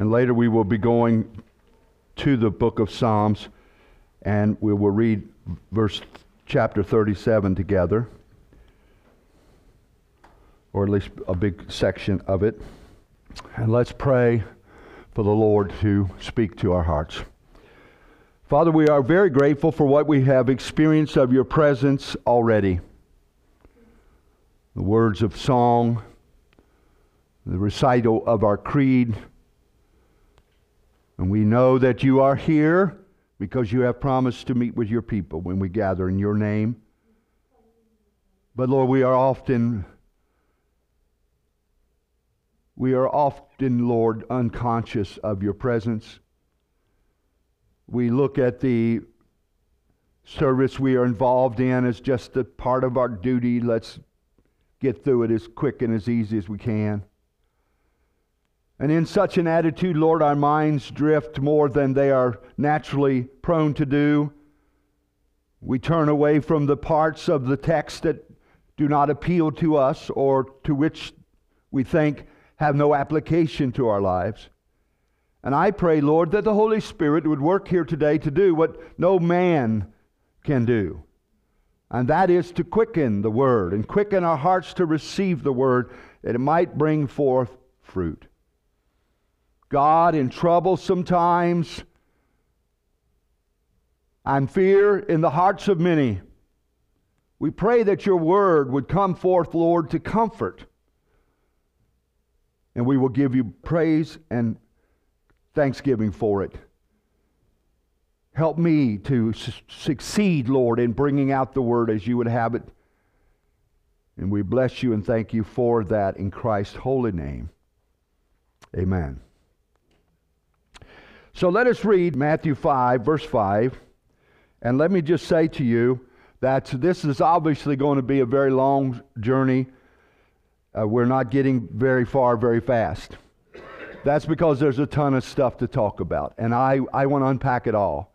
And later we will be going to the book of Psalms and we will read verse chapter 37 together, or at least a big section of it. And let's pray for the Lord to speak to our hearts. Father, we are very grateful for what we have experienced of your presence already. The words of song, the recital of our creed. And we know that you are here because you have promised to meet with your people when we gather in your name. But Lord, we are often we are often, Lord, unconscious of your presence. We look at the service we are involved in as just a part of our duty. Let's get through it as quick and as easy as we can. And in such an attitude, Lord, our minds drift more than they are naturally prone to do. We turn away from the parts of the text that do not appeal to us or to which we think have no application to our lives. And I pray, Lord, that the Holy Spirit would work here today to do what no man can do. And that is to quicken the word and quicken our hearts to receive the word that it might bring forth fruit. God in trouble sometimes, and fear in the hearts of many. We pray that your word would come forth, Lord, to comfort. And we will give you praise and thanksgiving for it. Help me to su- succeed, Lord, in bringing out the word as you would have it. And we bless you and thank you for that in Christ's holy name. Amen. So let us read Matthew 5, verse 5. And let me just say to you that this is obviously going to be a very long journey. Uh, we're not getting very far very fast. That's because there's a ton of stuff to talk about. And I, I want to unpack it all.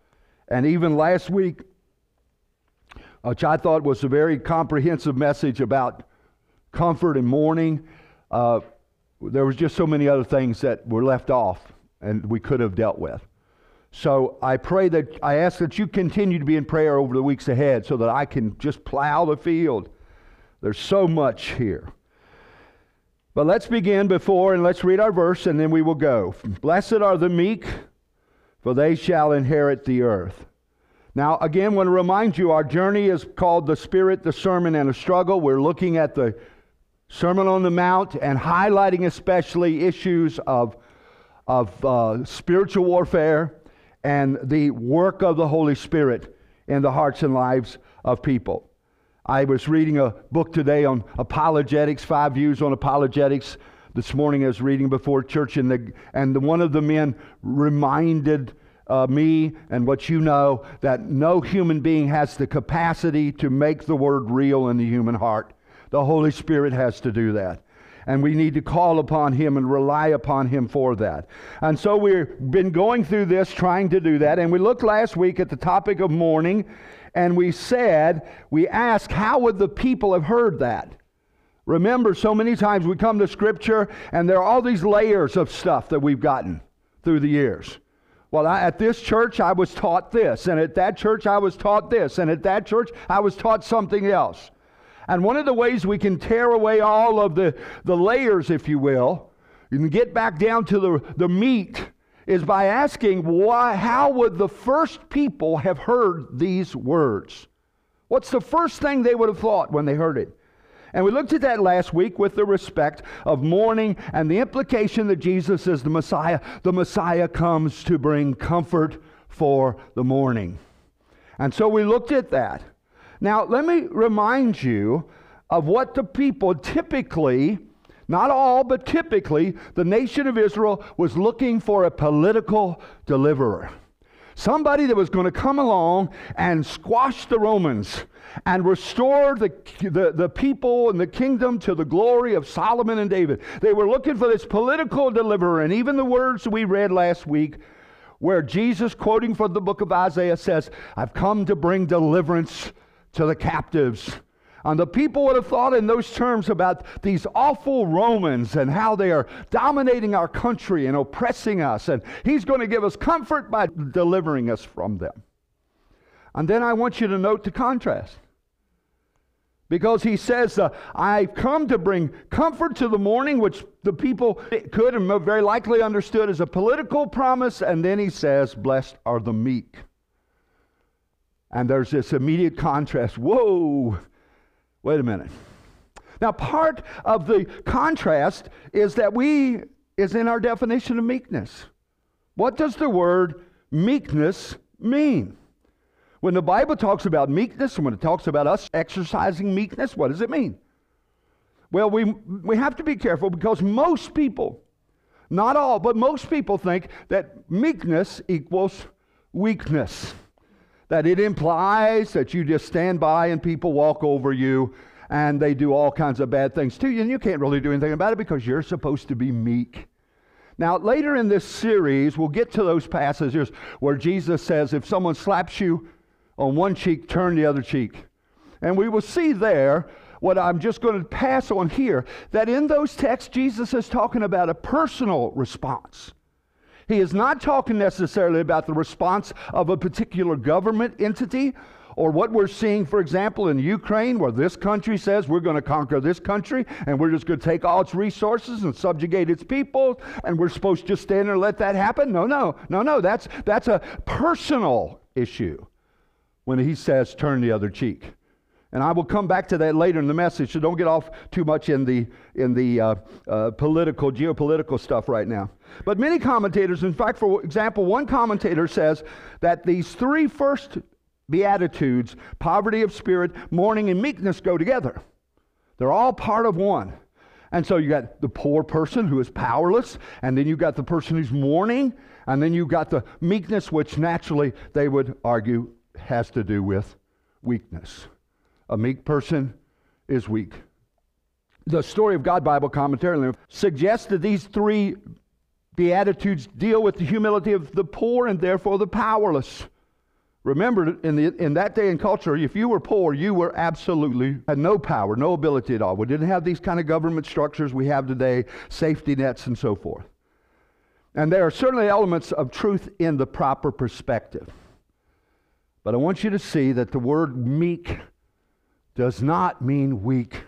And even last week, which I thought was a very comprehensive message about comfort and mourning, uh, there was just so many other things that were left off and we could have dealt with. So I pray that I ask that you continue to be in prayer over the weeks ahead so that I can just plow the field. There's so much here. But let's begin before and let's read our verse and then we will go. Blessed are the meek, for they shall inherit the earth. Now, again, I want to remind you our journey is called The Spirit, the Sermon, and a Struggle. We're looking at the Sermon on the Mount and highlighting especially issues of of uh, spiritual warfare and the work of the Holy Spirit in the hearts and lives of people. I was reading a book today on apologetics, five views on apologetics. This morning I was reading before church, and, the, and the, one of the men reminded uh, me and what you know that no human being has the capacity to make the word real in the human heart. The Holy Spirit has to do that and we need to call upon Him and rely upon Him for that. And so we've been going through this trying to do that. And we looked last week at the topic of mourning, and we said, we asked, how would the people have heard that? Remember, so many times we come to Scripture, and there are all these layers of stuff that we've gotten through the years. Well, I, at this church, I was taught this, and at that church, I was taught this, and at that church, I was taught something else. And one of the ways we can tear away all of the, the layers, if you will, and get back down to the, the meat, is by asking why, how would the first people have heard these words? What's the first thing they would have thought when they heard it? And we looked at that last week with the respect of mourning and the implication that Jesus is the Messiah. The Messiah comes to bring comfort for the mourning. And so we looked at that. Now, let me remind you of what the people typically, not all, but typically, the nation of Israel was looking for a political deliverer. Somebody that was going to come along and squash the Romans and restore the, the, the, people and the kingdom to the glory of Solomon and David. They were looking for this political deliverer. And even the words we read last week, where Jesus, quoting from the book of Isaiah, says, I've come to bring deliverance to the captives. And the people would have thought in those terms about these awful Romans and how they are dominating our country and oppressing us. And he's going to give us comfort by delivering us from them. And then I want you to note the contrast. Because he says, uh, I've come to bring comfort to the mourning, which the people could and very likely understood as a political promise. And then he says, Blessed are the meek. And there's this immediate contrast. Whoa, wait a minute. Now, part of the contrast is that we, is in our definition of meekness. What does the word meekness mean? When the Bible talks about meekness when it talks about us exercising meekness, what does it mean? Well, we, we have to be careful because most people, not all, but most people think that meekness equals weakness. That it implies that you just stand by and people walk over you and they do all kinds of bad things to you, and you can't really do anything about it because you're supposed to be meek. Now, later in this series, we'll get to those passages where Jesus says, if someone slaps you on one cheek, turn the other cheek. And we will see there what I'm just going to pass on here that in those texts, Jesus is talking about a personal response. He is not talking necessarily about the response of a particular government entity or what we're seeing, for example, in Ukraine, where this country says we're going to conquer this country and we're just going to take all its resources and subjugate its people, and we're supposed to just stand there and let that happen. No, no, no, no. That's, that's a personal issue when he says, turn the other cheek. And I will come back to that later in the message, so don't get off too much in the, in the uh, uh, political, geopolitical stuff right now. But many commentators, in fact, for example, one commentator says that these three first Beatitudes, poverty of spirit, mourning, and meekness, go together. They're all part of one. And so you got the poor person who is powerless, and then you got the person who's mourning, and then you got the meekness, which naturally they would argue has to do with weakness. A meek person is weak. The Story of God Bible commentary suggests that these three Beatitudes deal with the humility of the poor and therefore the powerless. Remember, in, the, in that day and culture, if you were poor, you were absolutely had no power, no ability at all. We didn't have these kind of government structures we have today, safety nets, and so forth. And there are certainly elements of truth in the proper perspective. But I want you to see that the word meek does not mean weak.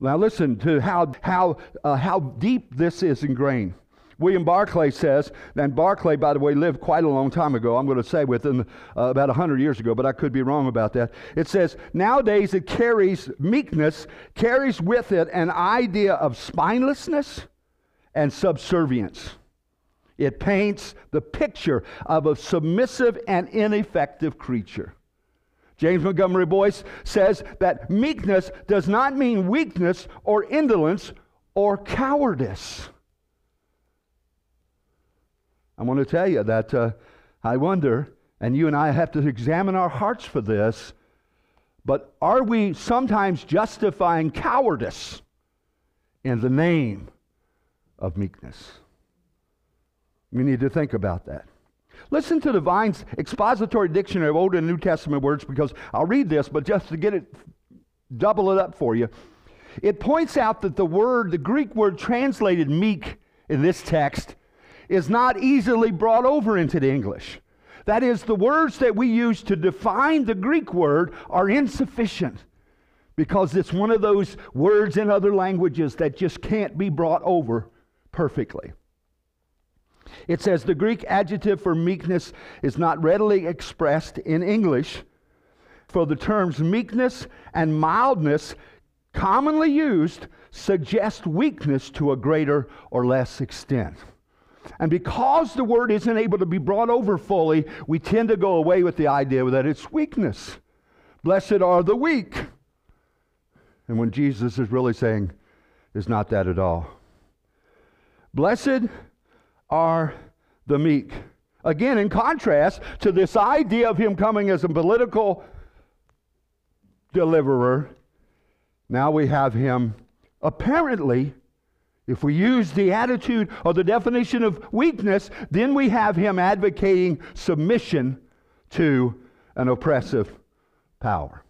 Now, listen to how, how, uh, how deep this is ingrained. William Barclay says, and Barclay, by the way, lived quite a long time ago. I'm going to say within uh, about 100 years ago, but I could be wrong about that. It says, nowadays it carries, meekness carries with it an idea of spinelessness and subservience. It paints the picture of a submissive and ineffective creature. James Montgomery Boice says that meekness does not mean weakness or indolence or cowardice. I want to tell you that uh, I wonder, and you and I have to examine our hearts for this, but are we sometimes justifying cowardice in the name of meekness? We need to think about that. Listen to the Vine's expository dictionary of Old and New Testament words because I'll read this, but just to get it, double it up for you. It points out that the word, the Greek word translated meek in this text, is not easily brought over into the English. That is, the words that we use to define the Greek word are insufficient because it's one of those words in other languages that just can't be brought over perfectly. It says the Greek adjective for meekness is not readily expressed in English, for the terms meekness and mildness, commonly used, suggest weakness to a greater or less extent. And because the word isn't able to be brought over fully, we tend to go away with the idea that it's weakness. Blessed are the weak. And when Jesus is really saying, is not that at all. Blessed are the meek. Again, in contrast to this idea of him coming as a political deliverer, now we have him apparently, if we use the attitude or the definition of weakness, then we have him advocating submission to an oppressive power.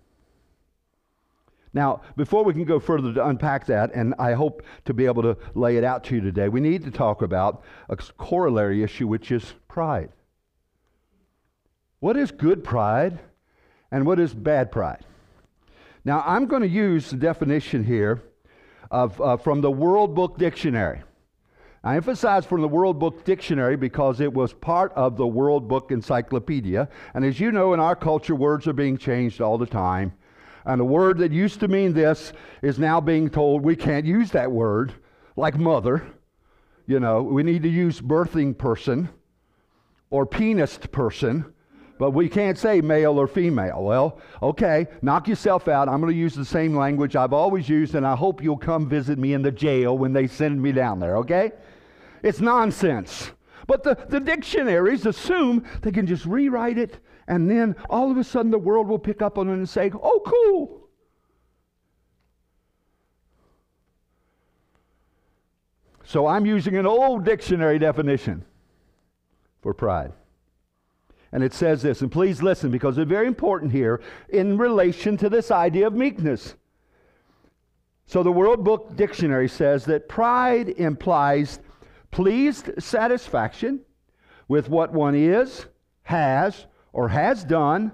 Now, before we can go further to unpack that, and I hope to be able to lay it out to you today, we need to talk about a corollary issue, which is pride. What is good pride and what is bad pride? Now, I'm going to use the definition here of, uh, from the World Book Dictionary. I emphasize from the World Book Dictionary because it was part of the World Book Encyclopedia. And as you know, in our culture, words are being changed all the time. And a word that used to mean this is now being told we can't use that word, like mother. You know, we need to use birthing person or penis person, but we can't say male or female. Well, okay, knock yourself out. I'm going to use the same language I've always used, and I hope you'll come visit me in the jail when they send me down there, okay? It's nonsense. But the, the dictionaries assume they can just rewrite it and then all of a sudden the world will pick up on it and say, oh, cool. So I'm using an old dictionary definition for pride. And it says this, and please listen because it's very important here in relation to this idea of meekness. So the World Book Dictionary says that pride implies pleased satisfaction with what one is, has, or has done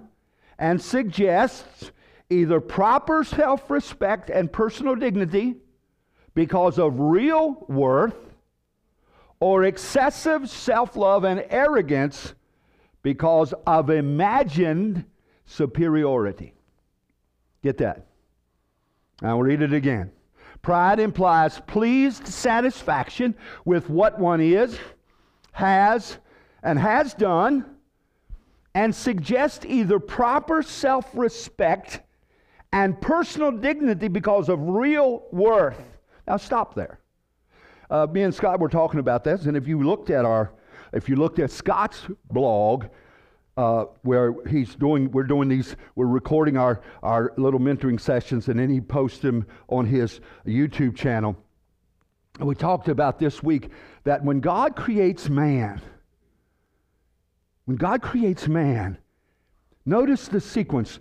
and suggests either proper self respect and personal dignity because of real worth or excessive self love and arrogance because of imagined superiority. Get that? I'll read it again. Pride implies pleased satisfaction with what one is, has, and has done and suggest either proper self respect and personal dignity because of real worth. Now, stop there. Uh, me and Scott were talking about this, and if you looked at our, if you looked at Scott's blog, uh, where he's doing, we're doing these, we're recording our, our little mentoring sessions, and then he posts them on his YouTube channel. And we talked about this week that when God creates man, when God creates man, notice the sequence.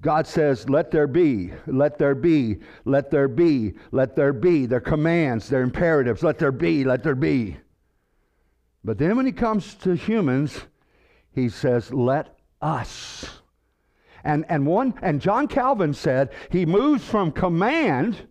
God says, Let there be, let there be, let there be, let there be. Their commands, their imperatives, let there be, let there be. But then when he comes to humans, he says, Let us. And, and one and John Calvin said he moves from command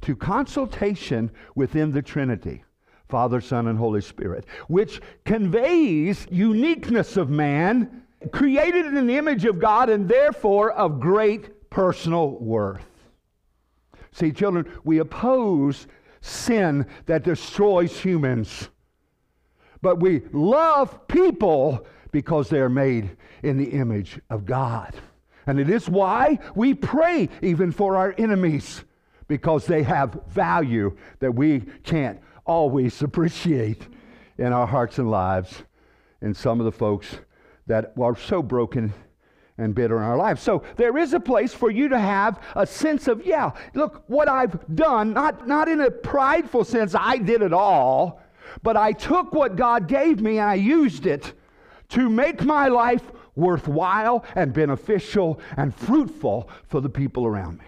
to consultation within the Trinity. Father, Son, and Holy Spirit, which conveys uniqueness of man, created in the image of God, and therefore of great personal worth. See, children, we oppose sin that destroys humans, but we love people because they are made in the image of God. And it is why we pray even for our enemies, because they have value that we can't always appreciate in our hearts and lives in some of the folks that are so broken and bitter in our lives. So there is a place for you to have a sense of, yeah, look, what I've done, not, not in a prideful sense, I did it all, but I took what God gave me and I used it to make my life worthwhile and beneficial and fruitful for the people around me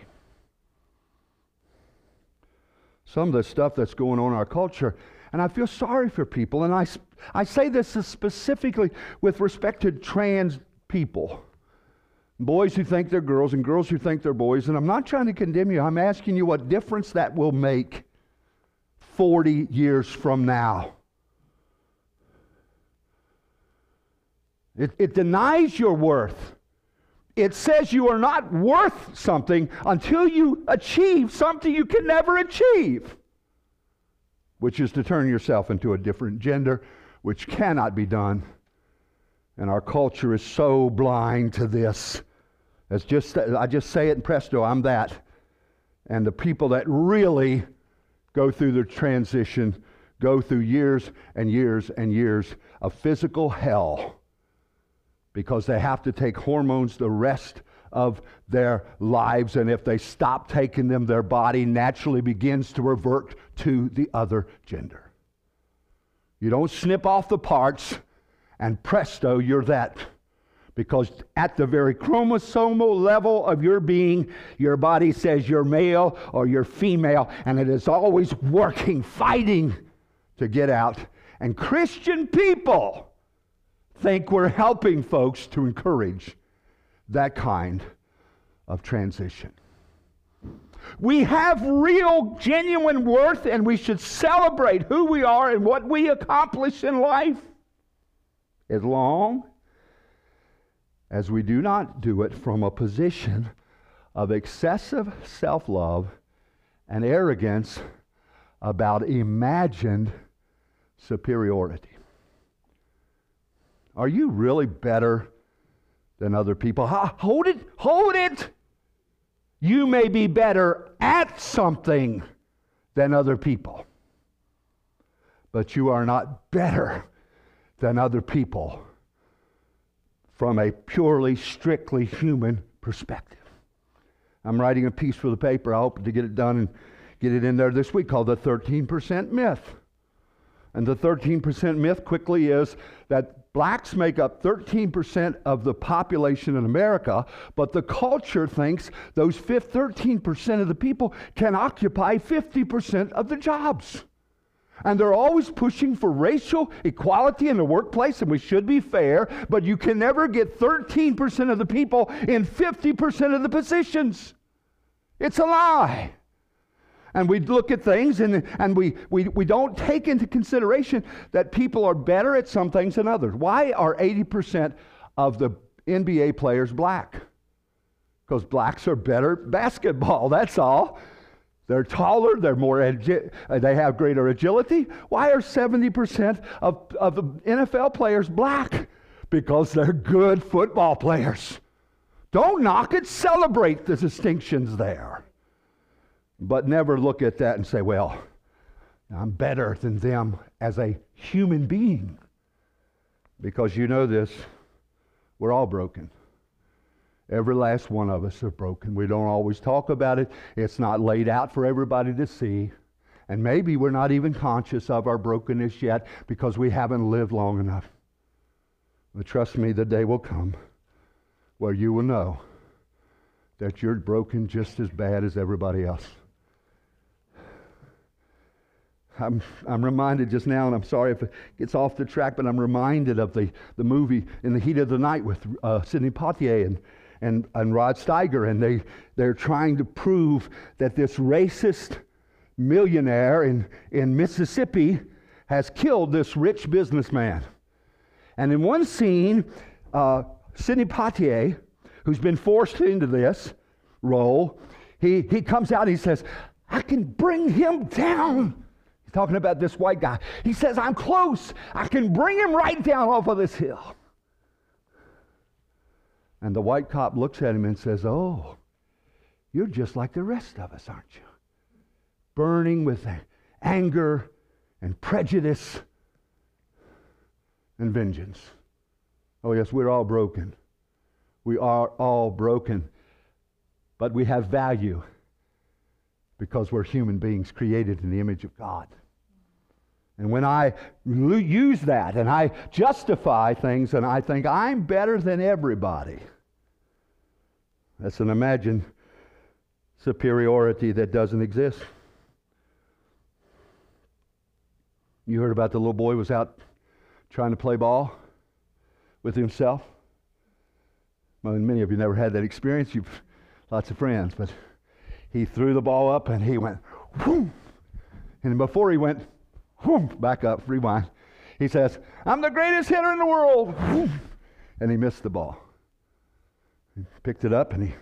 some of the stuff that's going on in our culture. And I feel sorry for people. And I, I say this specifically with respect to trans people boys who think they're girls and girls who think they're boys. And I'm not trying to condemn you, I'm asking you what difference that will make 40 years from now. It, it denies your worth it says you are not worth something until you achieve something you can never achieve, which is to turn yourself into a different gender, which cannot be done. And our culture is so blind to this. As just I just say it in presto, I'm that. And the people that really go through the transition go through years and years and years of physical hell because they have to take hormones the rest of their lives. And if they stop taking them, their body naturally begins to revert to the other gender. You don't snip off the parts and presto, you're that. Because at the very chromosomal level of your being, your body says you're male or you're female, and it is always working, fighting to get out. And Christian people think we're helping folks to encourage that kind of transition. We have real, genuine worth, and we should celebrate who we are and what we accomplish in life as long as we do not do it from a position of excessive self love and arrogance about imagined superiority. Are you really better than other people? hold it, hold it. You may be better at something than other people, but you are not better than other people from a purely, strictly human perspective. I'm writing a piece for the paper. I hope to get it done and get it in there this week called The 13% Myth. And the 13% myth quickly is that blacks make up 13% of the population in America, but the culture thinks those 13% of the people can occupy 50% of the jobs. And they're always pushing for racial equality in the workplace, and we should be fair, but you can never get 13% of the people in 50% of the positions. It's a lie. And we look at things and, and we, we, we don't take into consideration that people are better at some things than others. Why are 80% of the NBA players black? Because blacks are better at basketball, that's all. They're taller, they're more agi- uh, they have greater agility. Why are 70% of, of the NFL players black? Because they're good football players. Don't knock it, celebrate the distinctions there. But never look at that and say, well, I'm better than them as a human being. Because you know this, we're all broken. Every last one of us are broken. We don't always talk about it. It's not laid out for everybody to see. And maybe we're not even conscious of our brokenness yet because we haven't lived long enough. But trust me, the day will come where you will know that you're broken just as bad as everybody else. I'm, I'm reminded just now, and I'm sorry if it gets off the track, but I'm reminded of the, the movie In the Heat of the Night with uh, Sidney Poitier and and, and Rod Steiger, and they, they're trying to prove that this racist millionaire in, in Mississippi has killed this rich businessman. And in one scene, uh, Sidney Poitier, who's been forced into this role, he, he comes out and he says, I can bring him down. He's talking about this white guy. He says, I'm close. I can bring him right down off of this hill. And the white cop looks at him and says, Oh, you're just like the rest of us, aren't you? Burning with anger and prejudice and vengeance. Oh, yes, we're all broken. We are all broken. But we have value because we're human beings created in the image of God. And when I use that and I justify things and I think I'm better than everybody, that's an imagined superiority that doesn't exist. You heard about the little boy was out trying to play ball with himself. Well, many of you never had that experience. You've lots of friends, but he threw the ball up and he went, whoom. And before he went, whoom, back up, rewind. He says, I'm the greatest hitter in the world. Whoom, and he missed the ball. He picked it up and he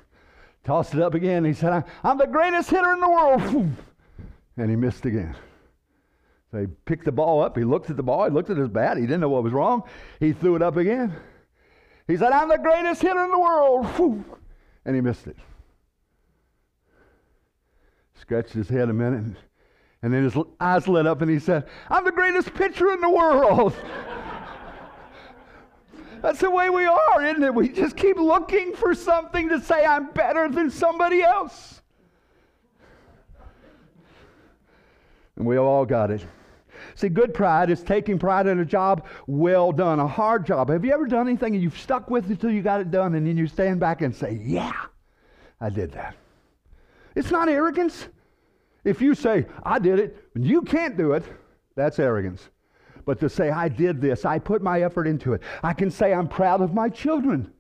tossed it up again. He said, I'm the greatest hitter in the world. Whoom, and he missed again. So he picked the ball up. He looked at the ball. He looked at his bat. He didn't know what was wrong. He threw it up again. He said, I'm the greatest hitter in the world. Whew. And he missed it. Scratched his head a minute. And then his eyes lit up and he said, I'm the greatest pitcher in the world. That's the way we are, isn't it? We just keep looking for something to say, I'm better than somebody else. And we all got it. See, good pride is taking pride in a job well done, a hard job. Have you ever done anything and you've stuck with it until you got it done and then you stand back and say, Yeah, I did that? It's not arrogance. If you say, I did it, you can't do it, that's arrogance. But to say, I did this, I put my effort into it, I can say, I'm proud of my children.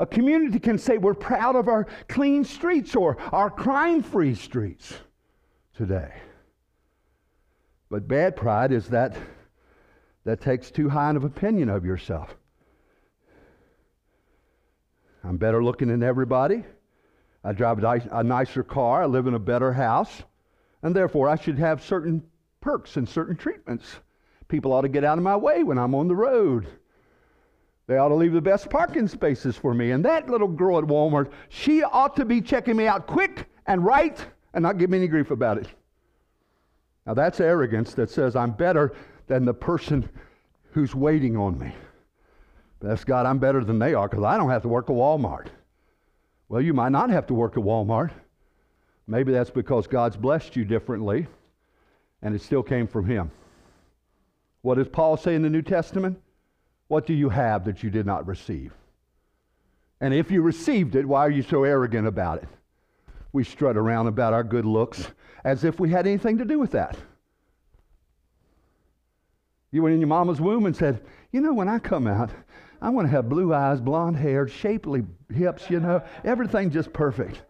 A community can say, We're proud of our clean streets or our crime free streets today. But bad pride is that that takes too high an opinion of yourself. I'm better looking than everybody. I drive a nicer car. I live in a better house. And therefore, I should have certain perks and certain treatments. People ought to get out of my way when I'm on the road. They ought to leave the best parking spaces for me. And that little girl at Walmart, she ought to be checking me out quick and right and not give me any grief about it. Now, that's arrogance that says I'm better than the person who's waiting on me. That's God, I'm better than they are because I don't have to work at Walmart. Well, you might not have to work at Walmart. Maybe that's because God's blessed you differently and it still came from Him. What does Paul say in the New Testament? What do you have that you did not receive? And if you received it, why are you so arrogant about it? We strut around about our good looks as if we had anything to do with that. You went in your mama's womb and said, You know, when I come out, I want to have blue eyes, blonde hair, shapely hips, you know, everything just perfect.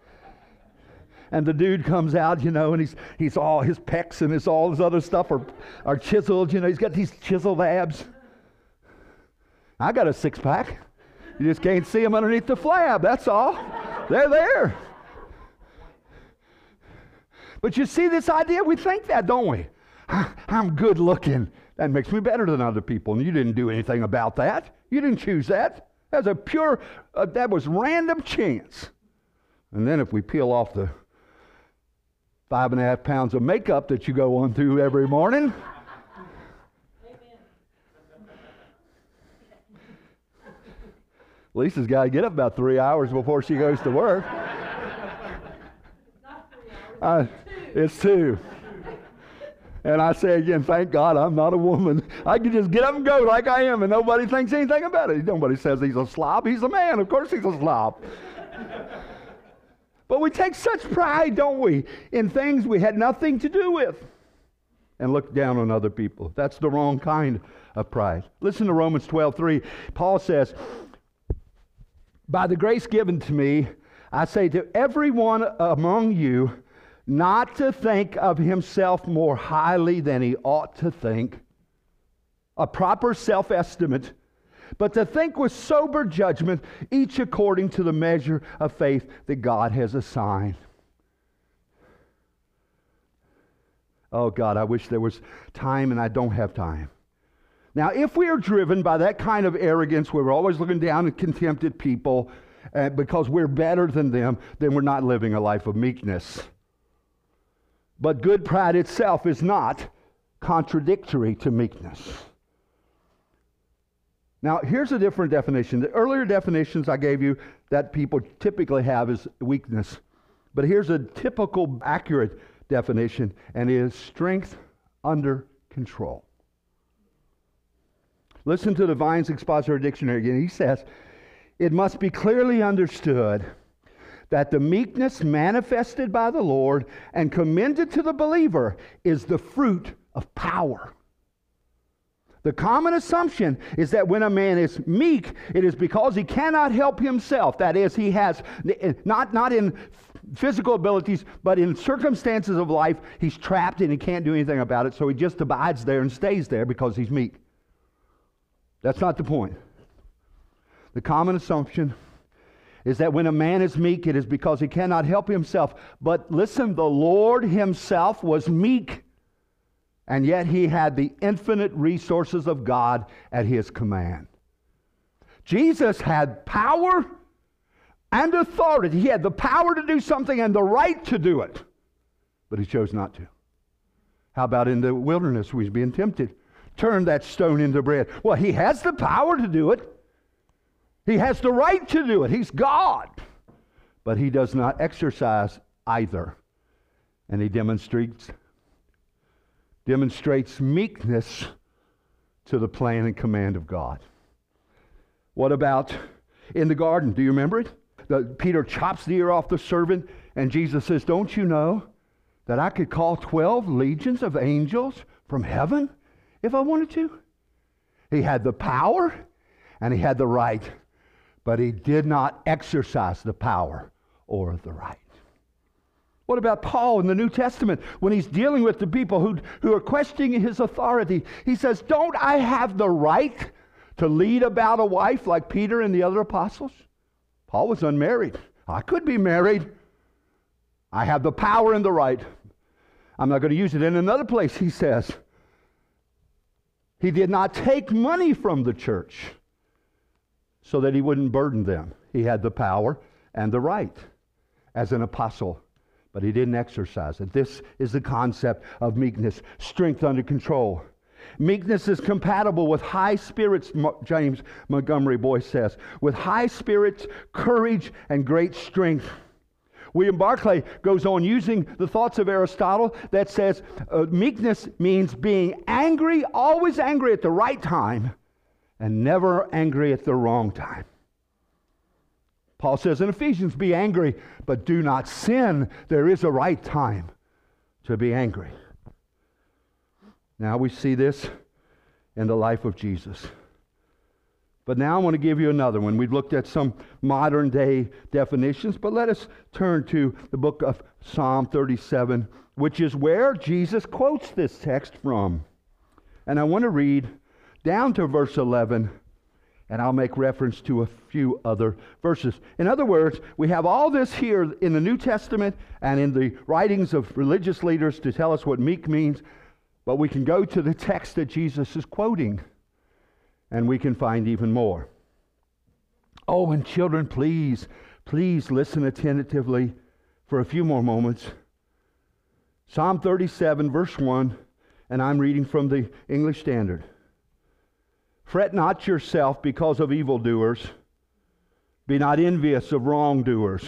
And the dude comes out, you know, and he's, he's all, his pecs and his, all his other stuff are, are chiseled, you know, he's got these chiseled abs. I got a six pack. You just can't see them underneath the flab, that's all. They're there. But you see this idea? We think that, don't we? I'm good looking. That makes me better than other people. And you didn't do anything about that. You didn't choose that. That's a pure, uh, that was random chance. And then if we peel off the five and a half pounds of makeup that you go on through every morning, Lisa's got to get up about three hours before she goes to work. Uh, it's two. And I say again, thank God I'm not a woman. I can just get up and go like I am, and nobody thinks anything about it. Nobody says he's a slob. He's a man. Of course he's a slob. but we take such pride, don't we, in things we had nothing to do with and look down on other people. That's the wrong kind of pride. Listen to Romans 12 3. Paul says, By the grace given to me, I say to everyone among you, not to think of himself more highly than he ought to think, a proper self estimate, but to think with sober judgment, each according to the measure of faith that God has assigned. Oh God, I wish there was time and I don't have time. Now, if we are driven by that kind of arrogance where we're always looking down and contempt at people uh, because we're better than them, then we're not living a life of meekness. But good pride itself is not contradictory to meekness. Now, here's a different definition. The earlier definitions I gave you that people typically have is weakness. But here's a typical, accurate definition, and it is strength under control. Listen to the Vine's Expositor Dictionary again. He says, It must be clearly understood that the meekness manifested by the Lord and commended to the believer is the fruit of power. The common assumption is that when a man is meek, it is because he cannot help himself. That is, he has, not, not in physical abilities, but in circumstances of life, he's trapped and he can't do anything about it, so he just abides there and stays there because he's meek. That's not the point. The common assumption is that when a man is meek, it is because he cannot help himself. But listen, the Lord himself was meek, and yet he had the infinite resources of God at his command. Jesus had power and authority. He had the power to do something and the right to do it, but he chose not to. How about in the wilderness when he's being tempted? Turn that stone into bread. Well, he has the power to do it. He has the right to do it. He's God. But he does not exercise either. And he demonstrates demonstrates meekness to the plan and command of God. What about in the garden? Do you remember it? The, Peter chops the ear off the servant, and Jesus says, Don't you know that I could call 12 legions of angels from heaven if I wanted to? He had the power and he had the right, but he did not exercise the power or the right. What about Paul in the New Testament when he's dealing with the people who, who are questioning his authority? He says, Don't I have the right to lead about a wife like Peter and the other apostles? Paul was unmarried. I could be married. I have the power and the right. I'm not going to use it. In another place, he says, He did not take money from the church so that he wouldn't burden them. He had the power and the right as an apostle but he didn't exercise it. This is the concept of meekness strength under control. Meekness is compatible with high spirits, James Montgomery Boice says, with high spirits, courage, and great strength. William Barclay goes on using the thoughts of Aristotle that says uh, meekness means being angry, always angry at the right time, and never angry at the wrong time. Paul says in Ephesians, be angry, but do not sin. There is a right time to be angry. Now we see this in the life of Jesus. But now I want to give you another one. We've looked at some modern day definitions, but let us turn to the book of Psalm 37, which is where Jesus quotes this text from. And I want to read down to verse 11 and I'll make reference to a few other verses. In other words, we have all this here in the New Testament and in the writings of religious leaders to tell us what meek means, but we can go to the text that Jesus is quoting and we can find even more. Oh, and children, please, please listen attentively for a few more moments. Psalm 37, verse 1, and I'm reading from the English Standard. Fret not yourself because of evildoers. Be not envious of wrongdoers,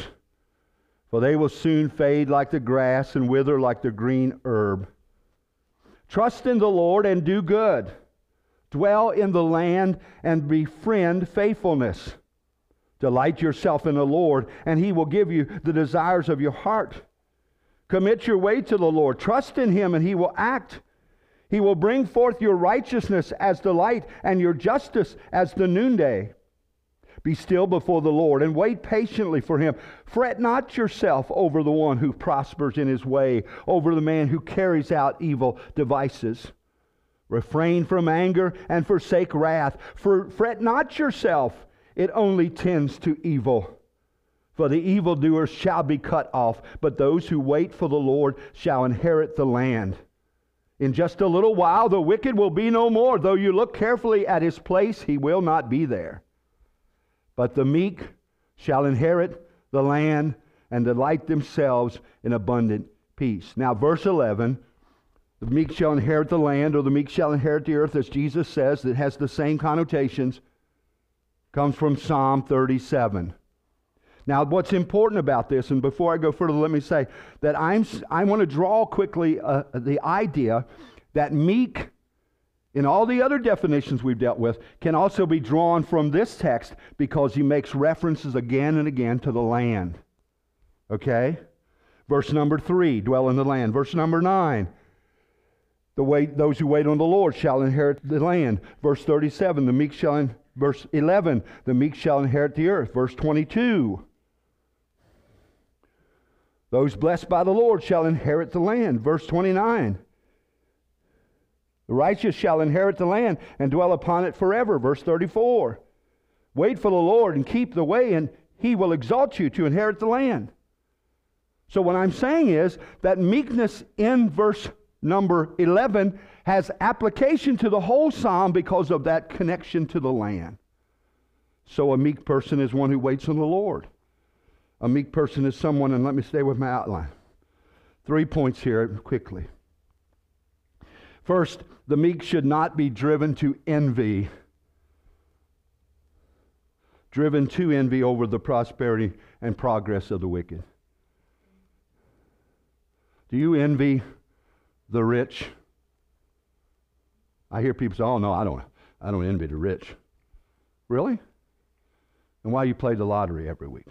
for they will soon fade like the grass and wither like the green herb. Trust in the Lord and do good. Dwell in the land and befriend faithfulness. Delight yourself in the Lord, and he will give you the desires of your heart. Commit your way to the Lord. Trust in him, and he will act. He will bring forth your righteousness as the light and your justice as the noonday. Be still before the Lord and wait patiently for him. Fret not yourself over the one who prospers in his way, over the man who carries out evil devices. Refrain from anger and forsake wrath. For fret not yourself, it only tends to evil. For the evildoers shall be cut off, but those who wait for the Lord shall inherit the land. In just a little while, the wicked will be no more. Though you look carefully at his place, he will not be there. But the meek shall inherit the land and delight themselves in abundant peace. Now, verse 11 the meek shall inherit the land, or the meek shall inherit the earth, as Jesus says, that has the same connotations, comes from Psalm 37. Now, what's important about this, and before I go further, let me say that I'm, I want to draw quickly uh, the idea that meek, in all the other definitions we've dealt with, can also be drawn from this text because he makes references again and again to the land. Okay? Verse number three, dwell in the land. Verse number nine, the wait, those who wait on the Lord shall inherit the land. Verse 37, the meek shall, in, verse 11, the meek shall inherit the earth. Verse 22, those blessed by the Lord shall inherit the land. Verse 29. The righteous shall inherit the land and dwell upon it forever. Verse 34. Wait for the Lord and keep the way, and he will exalt you to inherit the land. So, what I'm saying is that meekness in verse number 11 has application to the whole psalm because of that connection to the land. So, a meek person is one who waits on the Lord. A meek person is someone, and let me stay with my outline. Three points here quickly. First, the meek should not be driven to envy, driven to envy over the prosperity and progress of the wicked. Do you envy the rich? I hear people say, "Oh no, I don't. I don't envy the rich." Really? And why you play the lottery every week?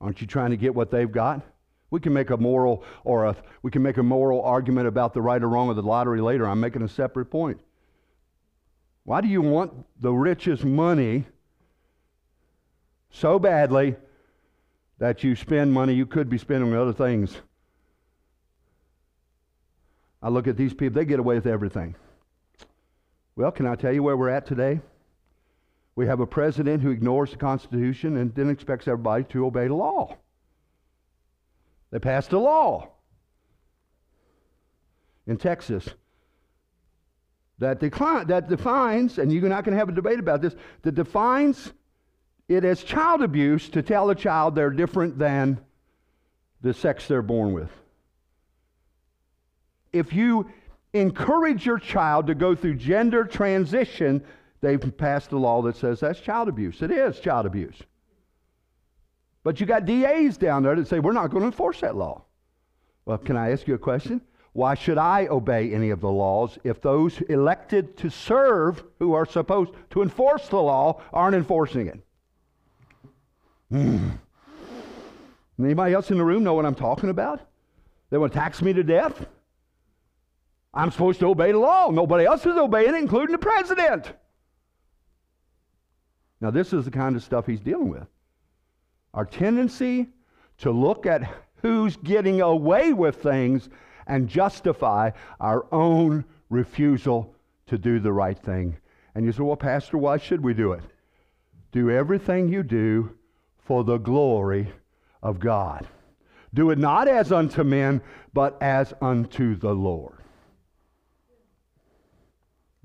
Aren't you trying to get what they've got? We can make a moral or a, we can make a moral argument about the right or wrong of the lottery later. I'm making a separate point. Why do you want the richest money so badly that you spend money you could be spending on other things? I look at these people, they get away with everything. Well, can I tell you where we're at today? We have a president who ignores the Constitution and then expects everybody to obey the law. They passed a law in Texas that, that defines, and you're not going to have a debate about this, that defines it as child abuse to tell a child they're different than the sex they're born with. If you encourage your child to go through gender transition, they've passed a law that says that's child abuse. It is child abuse. But you got DAs down there that say, we're not going to enforce that law. Well, can I ask you a question? Why should I obey any of the laws if those elected to serve, who are supposed to enforce the law, aren't enforcing it? Hmm. Anybody else in the room know what I'm talking about? They want to tax me to death? I'm supposed to obey the law. Nobody else is obeying it, including the president. Now, this is the kind of stuff he's dealing with. Our tendency to look at who's getting away with things and justify our own refusal to do the right thing. And you say, well, Pastor, why should we do it? Do everything you do for the glory of God. Do it not as unto men, but as unto the Lord.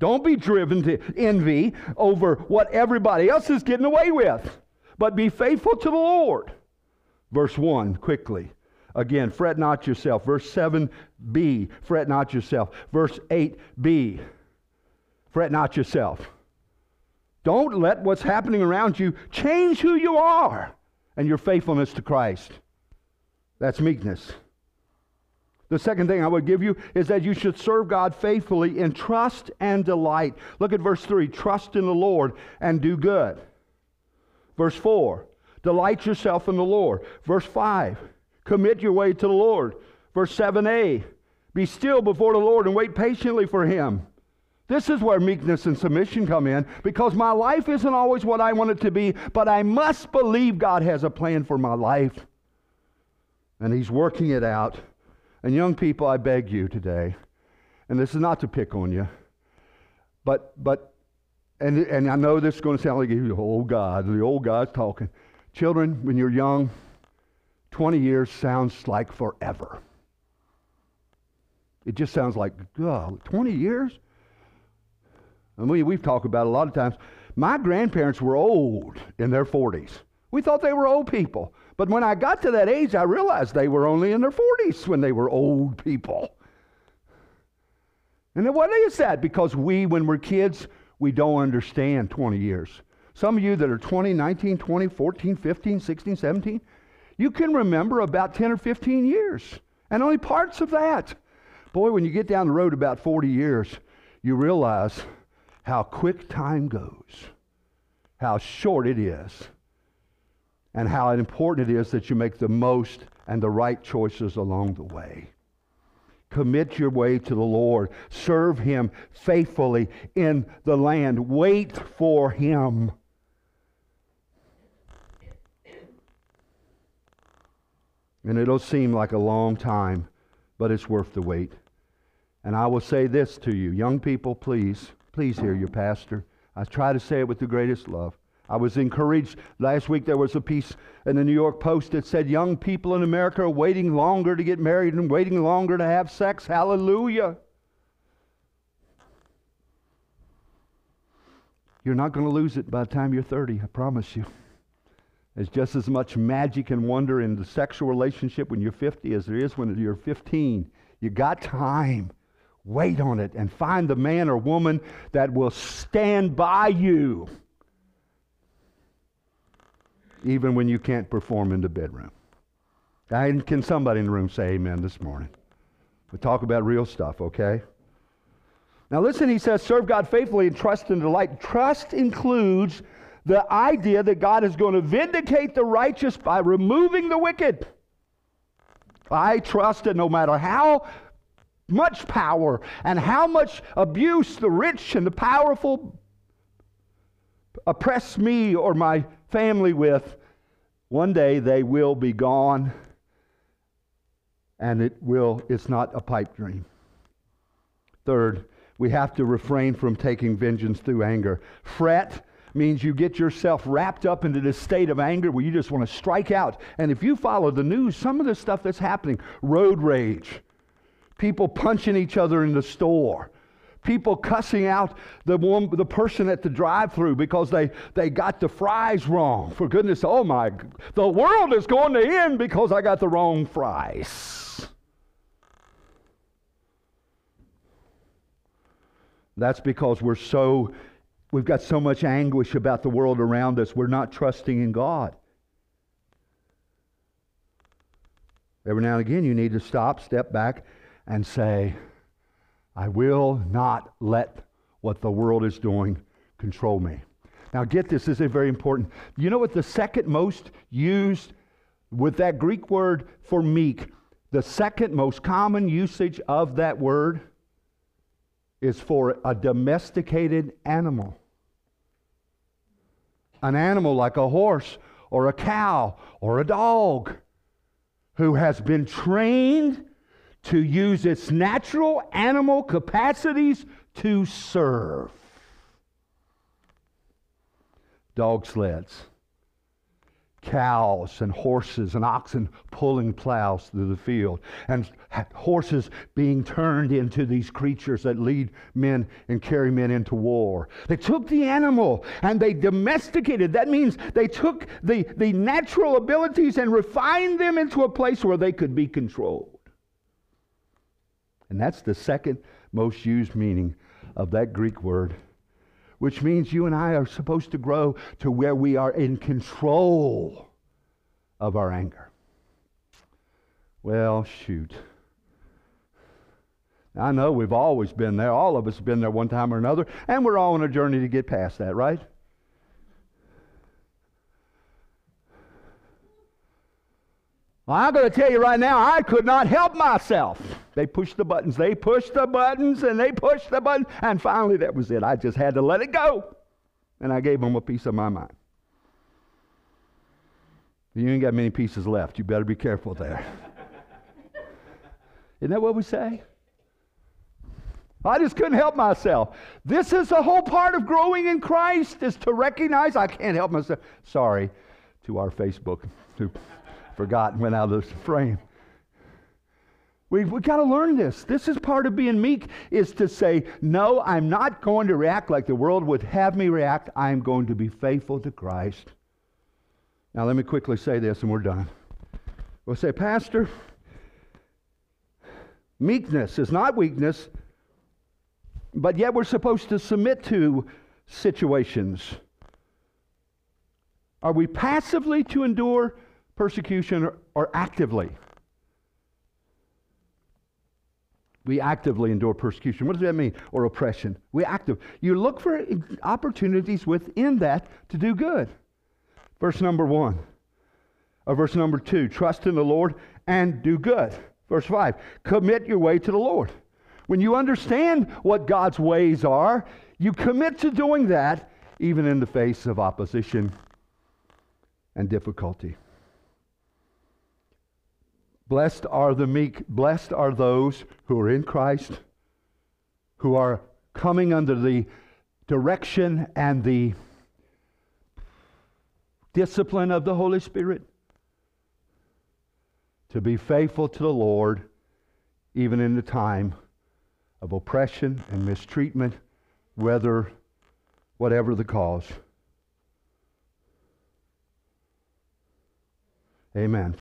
Don't be driven to envy over what everybody else is getting away with, but be faithful to the Lord. Verse 1, quickly. Again, fret not yourself. Verse 7b, fret not yourself. Verse 8b, fret not yourself. Don't let what's happening around you change who you are and your faithfulness to Christ. That's meekness. The second thing I would give you is that you should serve God faithfully in trust and delight. Look at verse 3 trust in the Lord and do good. Verse 4 delight yourself in the Lord. Verse 5 commit your way to the Lord. Verse 7a be still before the Lord and wait patiently for Him. This is where meekness and submission come in because my life isn't always what I want it to be, but I must believe God has a plan for my life. And He's working it out and young people, I beg you today, and this is not to pick on you, but, but and, and I know this is going to sound like the old God, the old God's talking. Children, when you're young, 20 years sounds like forever. It just sounds like, God, 20 years? And we, we've talked about a lot of times. My grandparents were old in their 40s. We thought they were old people. But when I got to that age, I realized they were only in their 40s when they were old people. And what is that? Because we, when we're kids, we don't understand 20 years. Some of you that are 20, 19, 20, 14, 15, 16, 17, you can remember about 10 or 15 years and only parts of that. Boy, when you get down the road about 40 years, you realize how quick time goes, how short it is and how important it is that you make the most and the right choices along the way. Commit your way to the Lord. Serve Him faithfully in the land. Wait for Him. And it'll seem like a long time, but it's worth the wait. And I will say this to you, young people, please, please hear your pastor. I try to say it with the greatest love. I was encouraged. Last week there was a piece in the New York Post that said young people in America are waiting longer to get married and waiting longer to have sex. Hallelujah. You're not going to lose it by the time you're 30, I promise you. There's just as much magic and wonder in the sexual relationship when you're 50 as there is when you're 15. You got time. Wait on it and find the man or woman that will stand by you even when you can't perform in the bedroom. And can somebody in the room say amen this morning? We talk about real stuff, okay? Now, listen, he says, serve God faithfully and trust and delight. Trust includes the idea that God is going to vindicate the righteous by removing the wicked. I trust that no matter how much power and how much abuse the rich and the powerful oppress me or my family with, one day they will be gone and it will it's not a pipe dream. Third, we have to refrain from taking vengeance through anger. Fret means you get yourself wrapped up into this state of anger where you just want to strike out. And if you follow the news, some of the stuff that's happening road rage, people punching each other in the store, people cussing out the, one, the person at the drive through because they, they got the fries wrong. For goodness, oh my, the world is going to end because I got the wrong fries. That's because we're so, we've got so much anguish about the world around us, we're not trusting in God. Every now and again, you need to stop, step back, and say, I will not let what the world is doing control me. Now, get this, this is very important. You know what the second most used with that Greek word for meek, the second most common usage of that word is for a domesticated animal. An animal like a horse or a cow or a dog who has been trained to use its natural animal capacities to serve. Dog sleds cows and horses and oxen pulling plows through the field, and horses being turned into these creatures that lead men and carry men into war. They took the animal and they domesticated. That means they took the, the natural abilities and refined them into a place where they could be controlled. And that's the second most used meaning of that Greek word which means you and I are supposed to grow to where we are in control of our anger. Well, shoot. I know we've always been there. All of us have been there one time or another, and we're all on a journey to get past that, right? Well, I'm going to tell you right now, I could not help myself. They pushed the buttons, they pushed the buttons, and they pushed the button, and finally that was it. I just had to let it go. And I gave them a piece of my mind. You ain't got many pieces left. You better be careful there. Isn't that what we say? I just couldn't help myself. This is a whole part of growing in Christ is to recognize I can't help myself. Sorry to our Facebook forgot and went out of the frame. We've, we've got to learn this. This is part of being meek, is to say, no, I'm not going to react like the world would have me react. I'm going to be faithful to Christ. Now, let me quickly say this and we're done. We'll say, Pastor, meekness is not weakness, but yet we're supposed to submit to situations. Are we passively to endure persecution or, actively? We actively endure persecution. What does that mean? Or oppression. We active. You look for opportunities within that to do good. Verse number one. Or verse number two. Trust in the Lord and do good. Verse five. Commit your way to the Lord. When you understand what God's ways are, you commit to doing that even in the face of opposition and difficulty. Blessed are the meek, blessed are those who are in Christ, who are coming under the direction and the discipline of the Holy Spirit to be faithful to the Lord even in the time of oppression and mistreatment, whether whatever the cause. Amen.